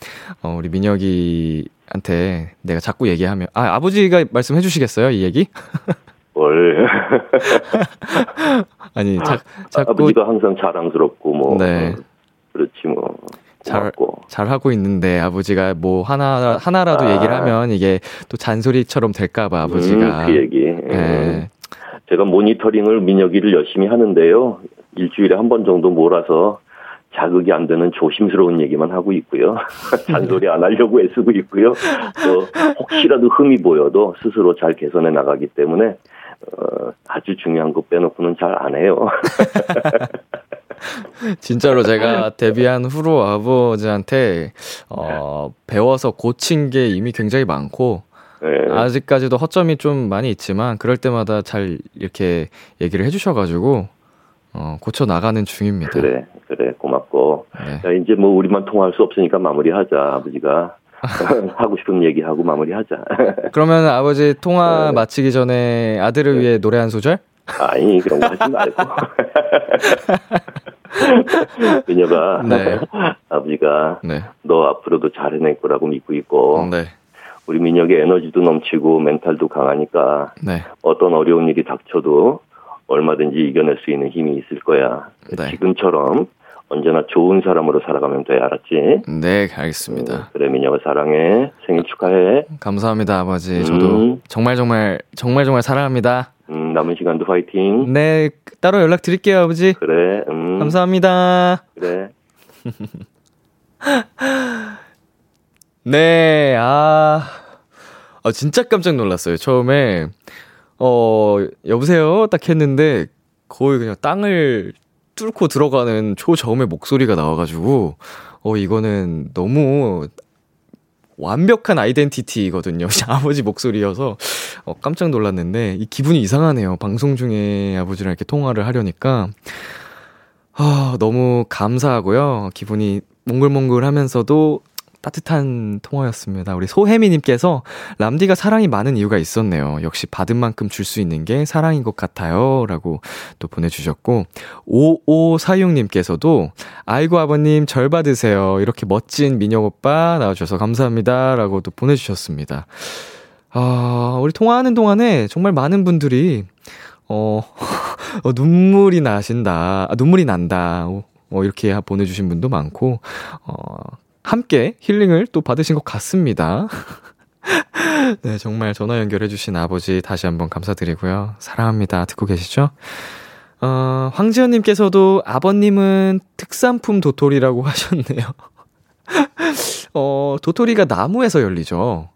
어, 우리 민혁이한테 내가 자꾸 얘기하면, 아, 아버지가 말씀해 주시겠어요? 이 얘기? 뭘. 아니, 자, 자꾸. 아버지가 항상 자랑스럽고, 뭐. 네. 그렇지, 뭐. 잘, 잘 하고 있는데 아버지가 뭐 하나, 하나라도 아. 얘기를 하면 이게 또 잔소리처럼 될까봐 아버지가. 음, 그 얘기. 네. 제가 모니터링을 민혁이를 열심히 하는데요. 일주일에 한 번 정도 몰아서 자극이 안 되는 조심스러운 얘기만 하고 있고요. 잔소리 안 하려고 애쓰고 있고요. 또 혹시라도 흠이 보여도 스스로 잘 개선해 나가기 때문에 어, 아주 중요한 거 빼놓고는 잘 안 해요. 진짜로 제가 데뷔한 후로 아버지한테 어, 배워서 고친 게 이미 굉장히 많고 네. 아직까지도 허점이 좀 많이 있지만 그럴 때마다 잘 이렇게 얘기를 해주셔가지고 어, 고쳐 나가는 중입니다. 그래, 그래, 고맙고. 네. 자, 이제 뭐 우리만 통화할 수 없으니까 마무리하자, 아버지가. 하고 싶은 얘기하고 마무리하자. 그러면 아버지 통화 네. 마치기 전에 아들을 네. 위해 노래 한 소절? 아니, 그런 거 하지 말고. 그녀가 네. 아버지가 네. 너 앞으로도 잘 해낼 거라고 믿고 있고 네. 우리 민혁의 에너지도 넘치고 멘탈도 강하니까 네. 어떤 어려운 일이 닥쳐도 얼마든지 이겨낼 수 있는 힘이 있을 거야. 네. 지금처럼 언제나 좋은 사람으로 살아가면 돼, 알았지? 네, 알겠습니다. 음, 그래, 민혁아 사랑해. 생일 축하해. 감사합니다, 아버지. 저도 음. 정말 정말 정말 정말 사랑합니다. 음, 남은 시간도 파이팅. 네, 따로 연락 드릴게요, 아버지. 그래. 음. 감사합니다. 그래. 네, 아, 아, 진짜 깜짝 놀랐어요. 처음에, 어, 여보세요? 딱 했는데, 거의 그냥 땅을 뚫고 들어가는 초저음의 목소리가 나와가지고, 어, 이거는 너무 완벽한 아이덴티티거든요. 아버지 목소리여서, 어, 깜짝 놀랐는데, 이 기분이 이상하네요. 방송 중에 아버지랑 이렇게 통화를 하려니까. 아, 너무 감사하고요. 기분이 몽글몽글 하면서도 따뜻한 통화였습니다. 우리 소혜미님께서 람디가 사랑이 많은 이유가 있었네요. 역시 받은 만큼 줄 수 있는 게 사랑인 것 같아요. 라고 또 보내주셨고, 5546님께서도 아이고 아버님 절 받으세요. 이렇게 멋진 민혁 오빠 나와주셔서 감사합니다. 라고 또 보내주셨습니다. 아, 우리 통화하는 동안에 정말 많은 분들이, 어, 어 눈물이 나신다. 아, 눈물이 난다. 어, 이렇게 보내주신 분도 많고, 어, 함께 힐링을 또 받으신 것 같습니다. 네, 정말 전화 연결해주신 아버지 다시 한번 감사드리고요. 사랑합니다. 듣고 계시죠? 어, 황지연님께서도 아버님은 특산품 도토리라고 하셨네요. 어, 도토리가 나무에서 열리죠.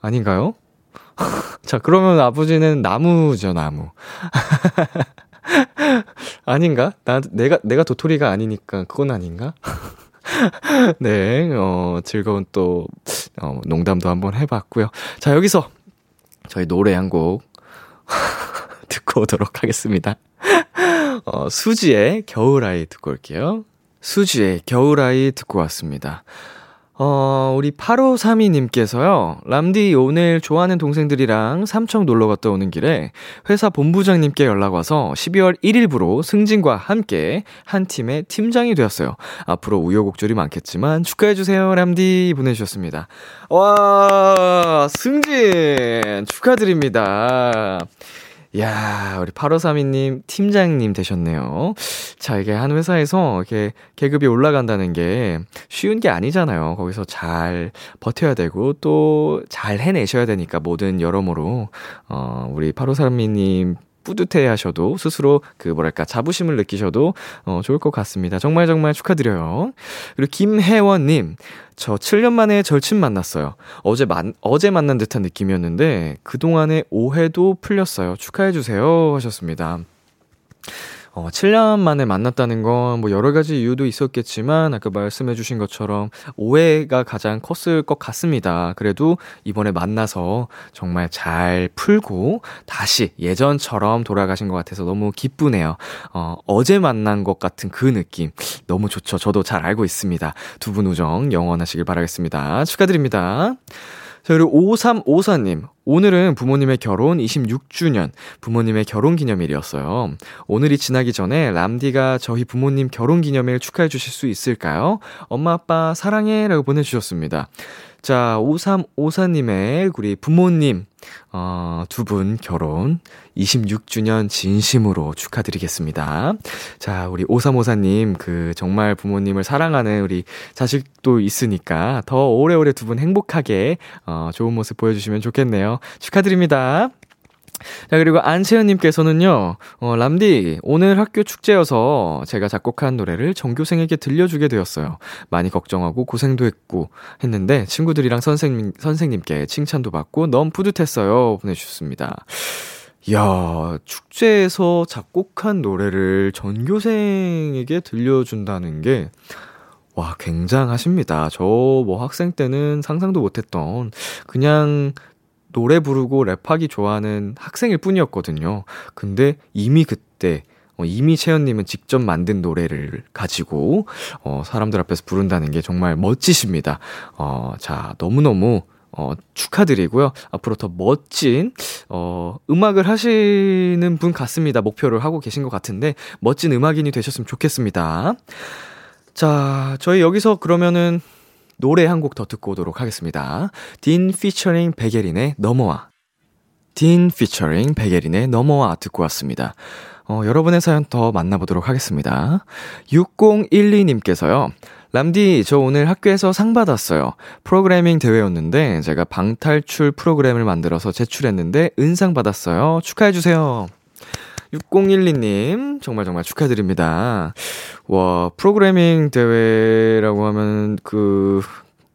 아닌가요? 자, 그러면 아버지는 나무죠, 나무. 아닌가? 나, 내가, 내가 도토리가 아니니까 그건 아닌가? 네, 어, 즐거운 또, 어, 농담도 한번 해봤고요. 자, 여기서 저희 노래 한 곡 듣고 오도록 하겠습니다. 어, 수지의 겨울아이 듣고 올게요. 수지의 겨울아이 듣고 왔습니다. 어, 우리 8532님께서요, 람디 오늘 좋아하는 동생들이랑 삼청 놀러 갔다 오는 길에 회사 본부장님께 연락 와서 12월 1일부로 승진과 함께 한 팀의 팀장이 되었어요. 앞으로 우여곡절이 많겠지만 축하해주세요, 람디 보내주셨습니다. 와, 승진! 축하드립니다. 야 우리 8532님 팀장님 되셨네요. 자, 이게 한 회사에서 이렇게 계급이 올라간다는 게 쉬운 게 아니잖아요. 거기서 잘 버텨야 되고 또 잘 해내셔야 되니까 모든 여러모로, 어, 우리 8532님 뿌듯해 하셔도 스스로 그 뭐랄까 자부심을 느끼셔도 어, 좋을 것 같습니다. 정말 정말 축하드려요. 그리고 김혜원님, 저 7년 만에 절친 만났어요. 어제 만, 어제 만난 듯한 느낌이었는데 그동안의 오해도 풀렸어요. 축하해주세요. 하셨습니다. 어, 7년 만에 만났다는 건 뭐 여러 가지 이유도 있었겠지만 아까 말씀해 주신 것처럼 오해가 가장 컸을 것 같습니다. 그래도 이번에 만나서 정말 잘 풀고 다시 예전처럼 돌아가신 것 같아서 너무 기쁘네요. 어, 어제 만난 것 같은 그 느낌 너무 좋죠. 저도 잘 알고 있습니다. 두 분 우정 영원하시길 바라겠습니다. 축하드립니다. 자, 그리고 5354님. 오늘은 부모님의 결혼 26주년, 부모님의 결혼 기념일이었어요. 오늘이 지나기 전에 람디가 저희 부모님 결혼 기념일 축하해 주실 수 있을까요? 엄마, 아빠, 사랑해. 라고 보내주셨습니다. 자, 5354님의 우리 부모님, 어, 두 분 결혼 26주년 진심으로 축하드리겠습니다. 자, 우리 5354님, 그, 정말 부모님을 사랑하는 우리 자식도 있으니까 더 오래오래 두 분 행복하게, 어, 좋은 모습 보여주시면 좋겠네요. 축하드립니다. 자, 그리고 안채연님께서는요, 어, 람디, 오늘 학교 축제여서 제가 작곡한 노래를 전교생에게 들려주게 되었어요. 많이 걱정하고 고생도 했고, 했는데, 친구들이랑 선생님, 선생님께 칭찬도 받고 너무 뿌듯했어요. 보내주셨습니다. 야 축제에서 작곡한 노래를 전교생에게 들려준다는 게, 와, 굉장하십니다. 저 뭐 학생 때는 상상도 못했던, 그냥 노래 부르고 랩하기 좋아하는 학생일 뿐이었거든요. 근데 이미 그때 어, 이미 채연님은 직접 만든 노래를 가지고 어, 사람들 앞에서 부른다는 게 정말 멋지십니다. 어, 자 너무너무 어, 축하드리고요. 앞으로 더 멋진, 어, 음악을 하시는 분 같습니다. 목표를 하고 계신 것 같은데, 멋진 음악인이 되셨으면 좋겠습니다. 자, 저희 여기서 그러면은 노래 한 곡 더 듣고 오도록 하겠습니다. 딘 피처링 베게린의 넘어와. 딘 피처링 베게린의 넘어와 듣고 왔습니다. 어, 여러분의 사연 더 만나보도록 하겠습니다. 6012님께서요. 람디, 저 오늘 학교에서 상 받았어요. 프로그래밍 대회였는데 제가 방탈출 프로그램을 만들어서 제출했는데 은상 받았어요. 축하해주세요. 6012님, 정말 정말 축하드립니다. 와, 프로그래밍 대회라고 하면 그,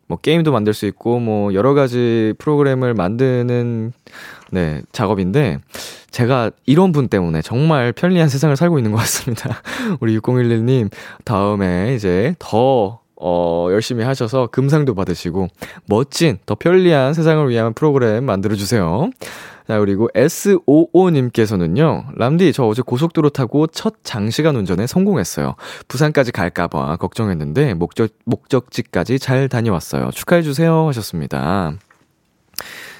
뭐 게임도 만들 수 있고 뭐 여러 가지 프로그램을 만드는 네, 작업인데 제가 이런 분 때문에 정말 편리한 세상을 살고 있는 것 같습니다. 우리 6011님 다음에 이제 더 어, 열심히 하셔서 금상도 받으시고 멋진 더 편리한 세상을 위한 프로그램 만들어 주세요. 자, 그리고 S55님께서는요, 람디, 저 어제 고속도로 타고 첫 장시간 운전에 성공했어요. 부산까지 갈까봐 걱정했는데, 목적, 목적지까지 잘 다녀왔어요. 축하해주세요. 하셨습니다.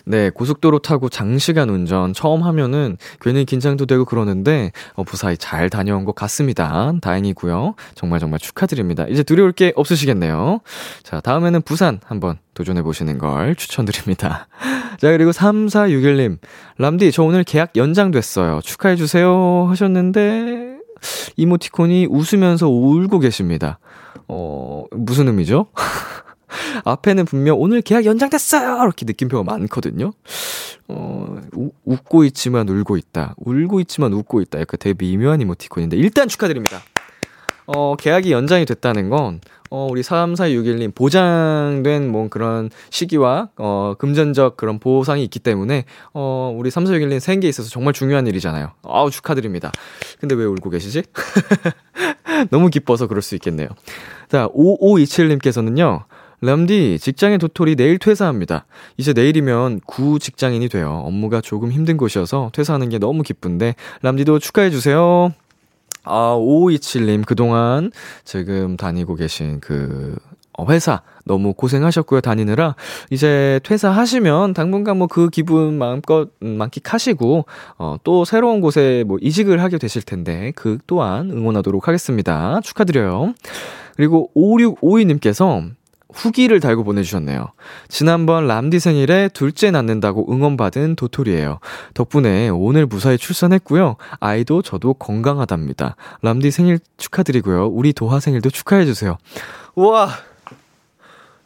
네, 고속도로 타고 장시간 운전 처음 하면은 괜히 긴장도 되고 그러는데, 어, 무사히 잘 다녀온 것 같습니다. 다행이고요. 정말 정말 축하드립니다. 이제 두려울 게 없으시겠네요. 자, 다음에는 부산 한번 도전해보시는 걸 추천드립니다. 자, 그리고 3461님. 람디, 저 오늘 계약 연장됐어요. 축하해주세요. 하셨는데, 이모티콘이 웃으면서 울고 계십니다. 어, 무슨 의미죠? 앞에는 분명 오늘 계약 연장됐어요! 이렇게 느낌표가 많거든요. 어, 우, 웃고 있지만 울고 있다. 울고 있지만 웃고 있다. 약간 되게 미묘한 이모티콘인데, 일단 축하드립니다. 어, 계약이 연장이 됐다는 건, 어, 우리 3461님 보장된 뭐 그런 시기와, 어, 금전적 그런 보상이 있기 때문에, 어, 우리 3461님 생계에 있어서 정말 중요한 일이잖아요. 아우, 축하드립니다. 근데 왜 울고 계시지? 너무 기뻐서 그럴 수 있겠네요. 자, 5527님께서는요, 람디, 직장의 도토리 내일 퇴사합니다. 이제 내일이면 구 직장인이 돼요. 업무가 조금 힘든 곳이어서 퇴사하는 게 너무 기쁜데, 람디도 축하해주세요. 아, 5527님, 그동안 지금 다니고 계신 그, 어, 회사 너무 고생하셨고요, 다니느라. 이제 퇴사하시면 당분간 뭐 그 기분 마음껏 음, 만끽하시고, 어, 또 새로운 곳에 뭐 이직을 하게 되실 텐데, 그 또한 응원하도록 하겠습니다. 축하드려요. 그리고 5652님께서 후기를 달고 보내주셨네요. 지난번 람디 생일에 둘째 낳는다고 응원받은 도토리예요. 덕분에 오늘 무사히 출산했고요. 아이도 저도 건강하답니다. 람디 생일 축하드리고요. 우리 도하 생일도 축하해주세요. 우와!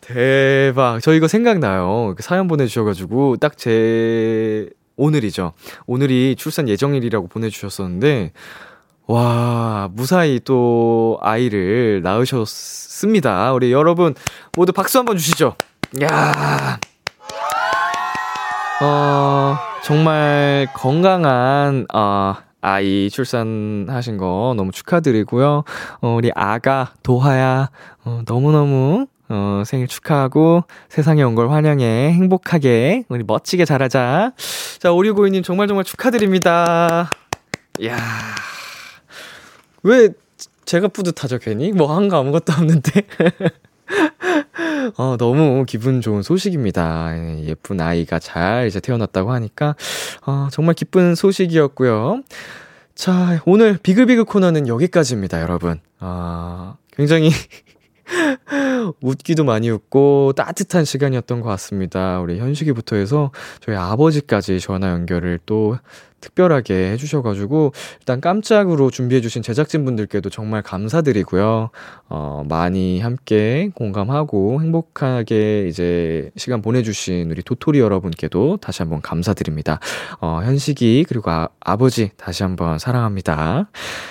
대박. 저 이거 생각나요. 그 사연 보내주셔가지고, 딱 제, 오늘이죠. 오늘이 출산 예정일이라고 보내주셨었는데, 와, 무사히 또 아이를 낳으셨습니다. 우리 여러분 모두 박수 한번 주시죠. 야 어, 정말 건강한, 어, 아이 출산하신 거 너무 축하드리고요. 어, 우리 아가, 도하야, 어, 너무너무, 어, 생일 축하하고 세상에 온 걸 환영해. 행복하게, 우리 멋지게 자라자. 자, 오리고이님 정말 정말 축하드립니다. 야 왜 제가 뿌듯하죠, 괜히? 뭐 한 거 아무것도 없는데. 어, 너무 기분 좋은 소식입니다. 예, 예쁜 아이가 잘 이제 태어났다고 하니까, 어, 정말 기쁜 소식이었고요. 자, 오늘 비글비글 코너는 여기까지입니다, 여러분. 아, 굉장히 웃기도 많이 웃고 따뜻한 시간이었던 것 같습니다. 우리 현식이부터 해서 저희 아버지까지 전화 연결을 또 특별하게 해주셔가지고 일단 깜짝으로 준비해주신 제작진분들께도 정말 감사드리고요. 어, 많이 함께 공감하고 행복하게 이제 시간 보내주신 우리 도토리 여러분께도 다시 한번 감사드립니다. 어, 현식이 그리고 아, 아버지 다시 한번 사랑합니다.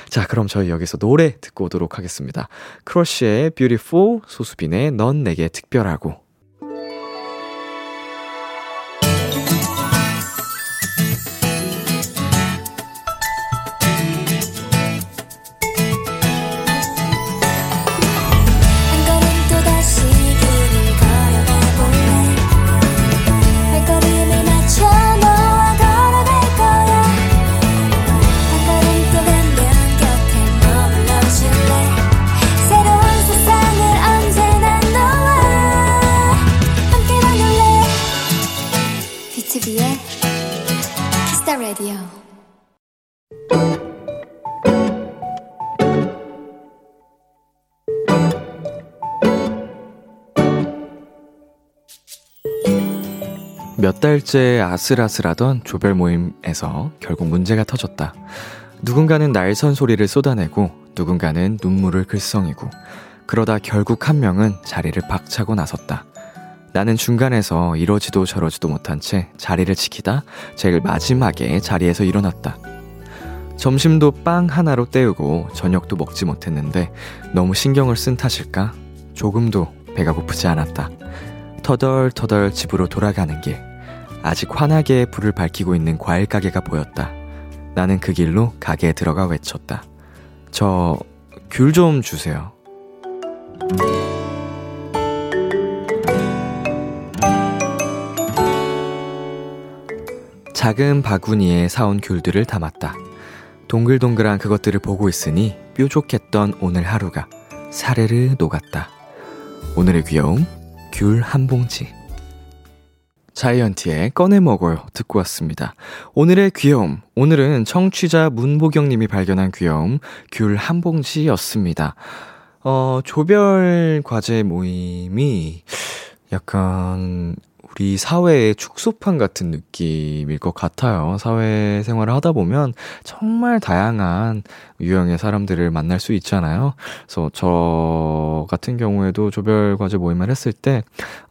자, 그럼 저희 여기서 노래 듣고 오도록 하겠습니다. 크러쉬의 Beautiful, 소수빈의 넌 내게 특별하고 몇 달째 아슬아슬하던 조별 모임에서 결국 문제가 터졌다. 누군가는 날선 소리를 쏟아내고 누군가는 눈물을 글썽이고 그러다 결국 한 명은 자리를 박차고 나섰다. 나는 중간에서 이러지도 저러지도 못한 채 자리를 지키다 제일 마지막에 자리에서 일어났다. 점심도 빵 하나로 때우고 저녁도 먹지 못했는데 너무 신경을 쓴 탓일까? 조금도 배가 고프지 않았다. 터덜터덜 집으로 돌아가는 길. 아직 환하게 불을 밝히고 있는 과일 가게가 보였다. 나는 그 길로 가게에 들어가 외쳤다. 저, 귤 좀 주세요. 작은 바구니에 사온 귤들을 담았다. 동글동글한 그것들을 보고 있으니 뾰족했던 오늘 하루가 사르르 녹았다. 오늘의 귀여움, 귤 한 봉지. 자이언티의 꺼내 먹어요 듣고 왔습니다. 오늘의 귀여움. 오늘은 청취자 문보경 님이 발견한 귀여움 귤 한 봉지였습니다. 어, 조별 과제 모임이 약간 우리 사회의 축소판 같은 느낌일 것 같아요. 사회 생활을 하다 보면 정말 다양한 유형의 사람들을 만날 수 있잖아요. 그래서 저 같은 경우에도 조별과제 모임을 했을 때,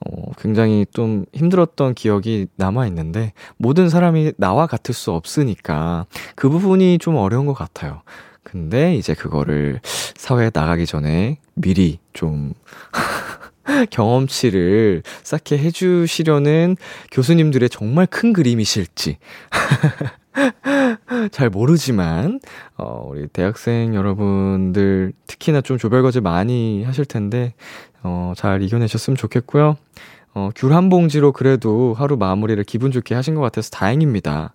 어, 굉장히 좀 힘들었던 기억이 남아 있는데, 모든 사람이 나와 같을 수 없으니까 그 부분이 좀 어려운 것 같아요. 근데 이제 그거를 사회에 나가기 전에 미리 좀 경험치를 쌓게 해주시려는 교수님들의 정말 큰 그림이실지. 잘 모르지만, 어, 우리 대학생 여러분들, 특히나 좀 조별과제 많이 하실 텐데, 어, 잘 이겨내셨으면 좋겠고요. 어, 귤 한 봉지로 그래도 하루 마무리를 기분 좋게 하신 것 같아서 다행입니다.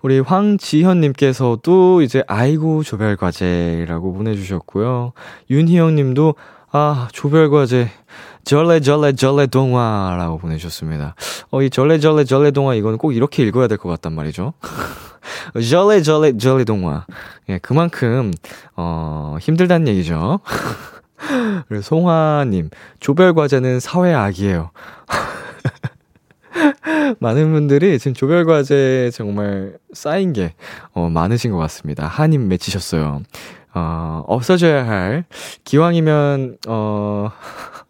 우리 황지현님께서도 이제 아이고 조별과제라고 보내주셨고요. 윤희영님도 아 조별과제 절레 절레 절레 동화라고 보내주셨습니다. 어, 이 절레 절레 절레 동화 이거는 꼭 이렇게 읽어야 될 것 같단 말이죠. 절레 절레 절레 동화. 예, 그만큼 어 힘들다는 얘기죠. 그리고 송화님 조별과제는 사회악이에요. 많은 분들이 지금 조별과제 정말 쌓인 게, 어, 많으신 것 같습니다. 한임 맺히셨어요. 어, 없어져야 할, 기왕이면, 어,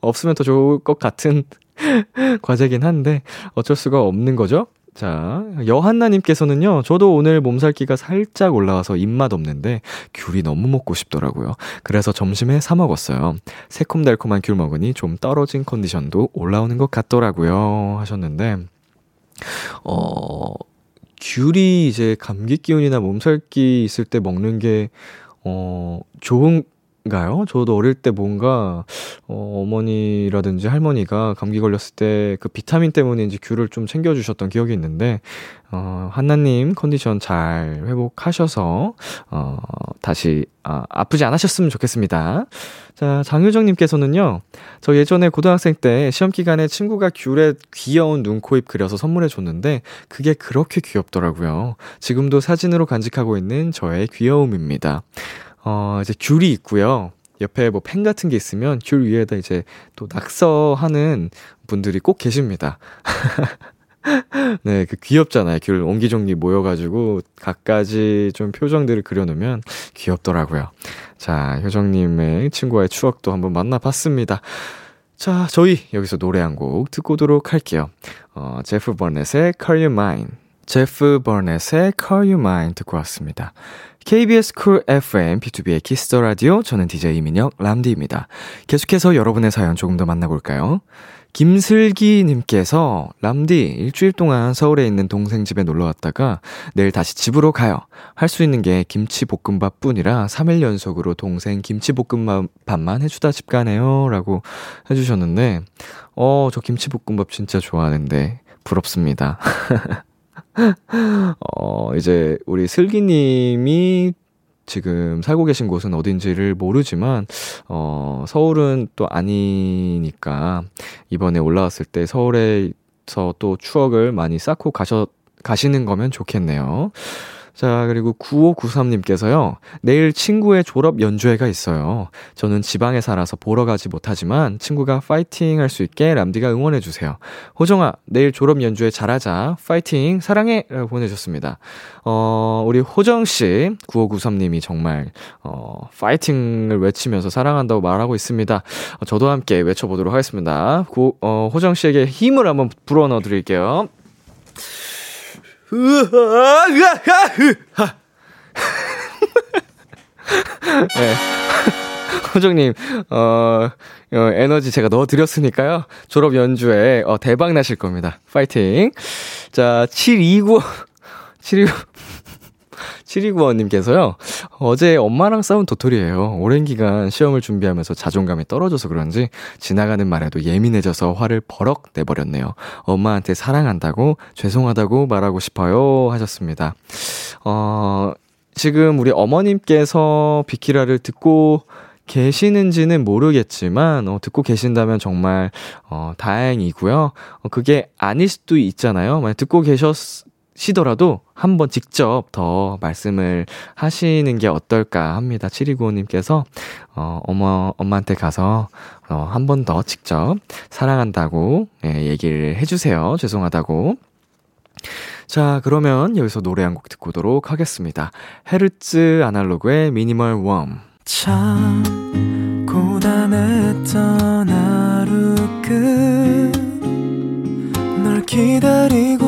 없으면 더 좋을 것 같은 과제긴 한데, 어쩔 수가 없는 거죠? 자, 여한나님께서는요, 저도 오늘 몸살기가 살짝 올라와서 입맛 없는데, 귤이 너무 먹고 싶더라고요. 그래서 점심에 사먹었어요. 새콤달콤한 귤 먹으니 좀 떨어진 컨디션도 올라오는 것 같더라고요. 하셨는데, 어, 귤이 이제 감기 기운이나 몸살기 있을 때 먹는 게, 어, 좋은, 가요? 저도 어릴 때 뭔가 어, 어머니라든지 할머니가 감기 걸렸을 때 그 비타민 때문인지 귤을 좀 챙겨 주셨던 기억이 있는데 어, 한나님 컨디션 잘 회복하셔서 어, 다시 아, 아프지 않으셨으면 좋겠습니다. 자 장효정님께서는요, 저 예전에 고등학생 때 시험 기간에 친구가 귤에 귀여운 눈, 코, 입 그려서 선물해 줬는데 그게 그렇게 귀엽더라고요. 지금도 사진으로 간직하고 있는 저의 귀여움입니다. 어, 이제 귤이 있고요. 옆에 뭐 펜 같은 게 있으면 귤 위에다 이제 또 낙서하는 분들이 꼭 계십니다. 네, 그 귀엽잖아요. 귤 옹기종기 모여가지고 각가지 좀 표정들을 그려놓으면 귀엽더라고요. 자, 효정님의 친구와의 추억도 한번 만나봤습니다. 자, 저희 여기서 노래 한 곡 듣고 오도록 할게요. 어, 제프 버넷의 Call You Mine. 제프 버넷의 Call You Mine 듣고 왔습니다. KBS 쿨 FM, 비투비의 Kiss the Radio, 저는 DJ 이민혁, 람디입니다. 계속해서 여러분의 사연 조금 더 만나볼까요? 김슬기 님께서, 람디, 일주일 동안 서울에 있는 동생 집에 놀러 왔다가 내일 다시 집으로 가요. 할 수 있는 게 김치볶음밥 뿐이라 3일 연속으로 동생 김치볶음밥만 해주다 집 가네요. 라고 해 주셨는데, 어, 저 김치볶음밥 진짜 좋아하는데, 부럽습니다. 어, 이제 우리 슬기님이 지금 살고 계신 곳은 어딘지를 모르지만, 어, 서울은 또 아니니까, 이번에 올라왔을 때 서울에서 또 추억을 많이 쌓고 가셔, 가시는 거면 좋겠네요. 자, 그리고 9593님께서요. 내일 친구의 졸업 연주회가 있어요. 저는 지방에 살아서 보러 가지 못하지만 친구가 파이팅 할 수 있게 람디가 응원해 주세요. 호정아, 내일 졸업 연주회 잘하자. 파이팅, 사랑해! 라고 보내줬습니다. 어, 우리 호정 씨, 9593님이 정말, 어, 파이팅을 외치면서 사랑한다고 말하고 있습니다. 어, 저도 함께 외쳐 보도록 하겠습니다. 고, 어, 호정 씨에게 힘을 한번 불어넣어 드릴게요. 으아. 네. 호정님, 어, 어, 에너지 제가 넣어드렸으니까요. 졸업 연주에, 어, 대박 나실 겁니다. 파이팅. 자, 729, 729, 7295님께서요, 어제 엄마랑 싸운 도토리예요. 오랜 기간 시험을 준비하면서 자존감이 떨어져서 그런지 지나가는 말에도 예민해져서 화를 버럭 내버렸네요. 엄마한테 사랑한다고, 죄송하다고 말하고 싶어요. 하셨습니다. 어, 지금 우리 어머님께서 비키라를 듣고 계시는지는 모르겠지만, 어, 듣고 계신다면 정말, 어, 다행이고요. 어, 그게 아닐 수도 있잖아요. 만약 듣고 계셨, 시더라도 한번 직접 더 말씀을 하시는 게 어떨까 합니다. 7295님께서, 어, 어머, 엄마한테 가서, 어, 한 번 더 직접 사랑한다고, 예, 얘기를 해주세요. 죄송하다고. 자, 그러면 여기서 노래 한 곡 듣고 오도록 하겠습니다. 헤르츠 아날로그의 미니멀 웜. 참, 고단했던 하루 끝 널 기다리고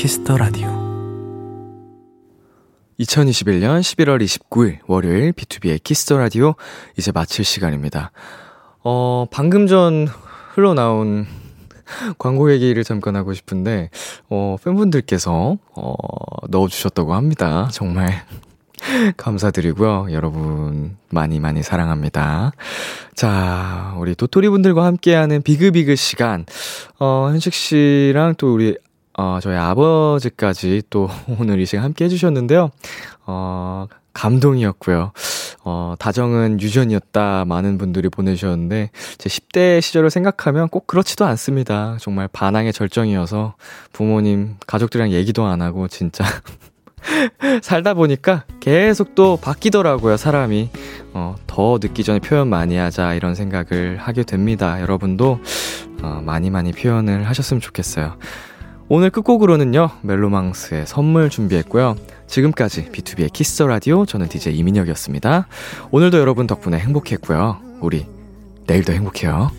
Kiss the Radio 2021년 11월 29일 월요일 비투비의 Kiss the Radio 이제 마칠 시간입니다. 어, 방금 전 흘러나온 광고 얘기를 잠깐 하고 싶은데, 어, 팬분들께서, 어, 넣어주셨다고 합니다. 정말 감사드리고요. 여러분, 많이 많이 사랑합니다. 자, 우리 도토리 분들과 함께하는 비그비그 시간. 어, 현식 씨랑 또 우리 어, 저희 아버지까지 또 오늘 이 시간 함께 해주셨는데요. 어, 감동이었고요. 어, 다정은 유전이었다. 많은 분들이 보내주셨는데, 제 10대 시절을 생각하면 꼭 그렇지도 않습니다. 정말 반항의 절정이어서 부모님, 가족들이랑 얘기도 안 하고, 진짜. 살다 보니까 계속 또 바뀌더라고요, 사람이. 어, 더 늦기 전에 표현 많이 하자, 이런 생각을 하게 됩니다. 여러분도, 어, 많이 많이 표현을 하셨으면 좋겠어요. 오늘 끝곡으로는요, 멜로망스의 선물 준비했고요. 지금까지 B2B의 키스 라디오, 저는 DJ 이민혁이었습니다. 오늘도 여러분 덕분에 행복했고요. 우리 내일도 행복해요.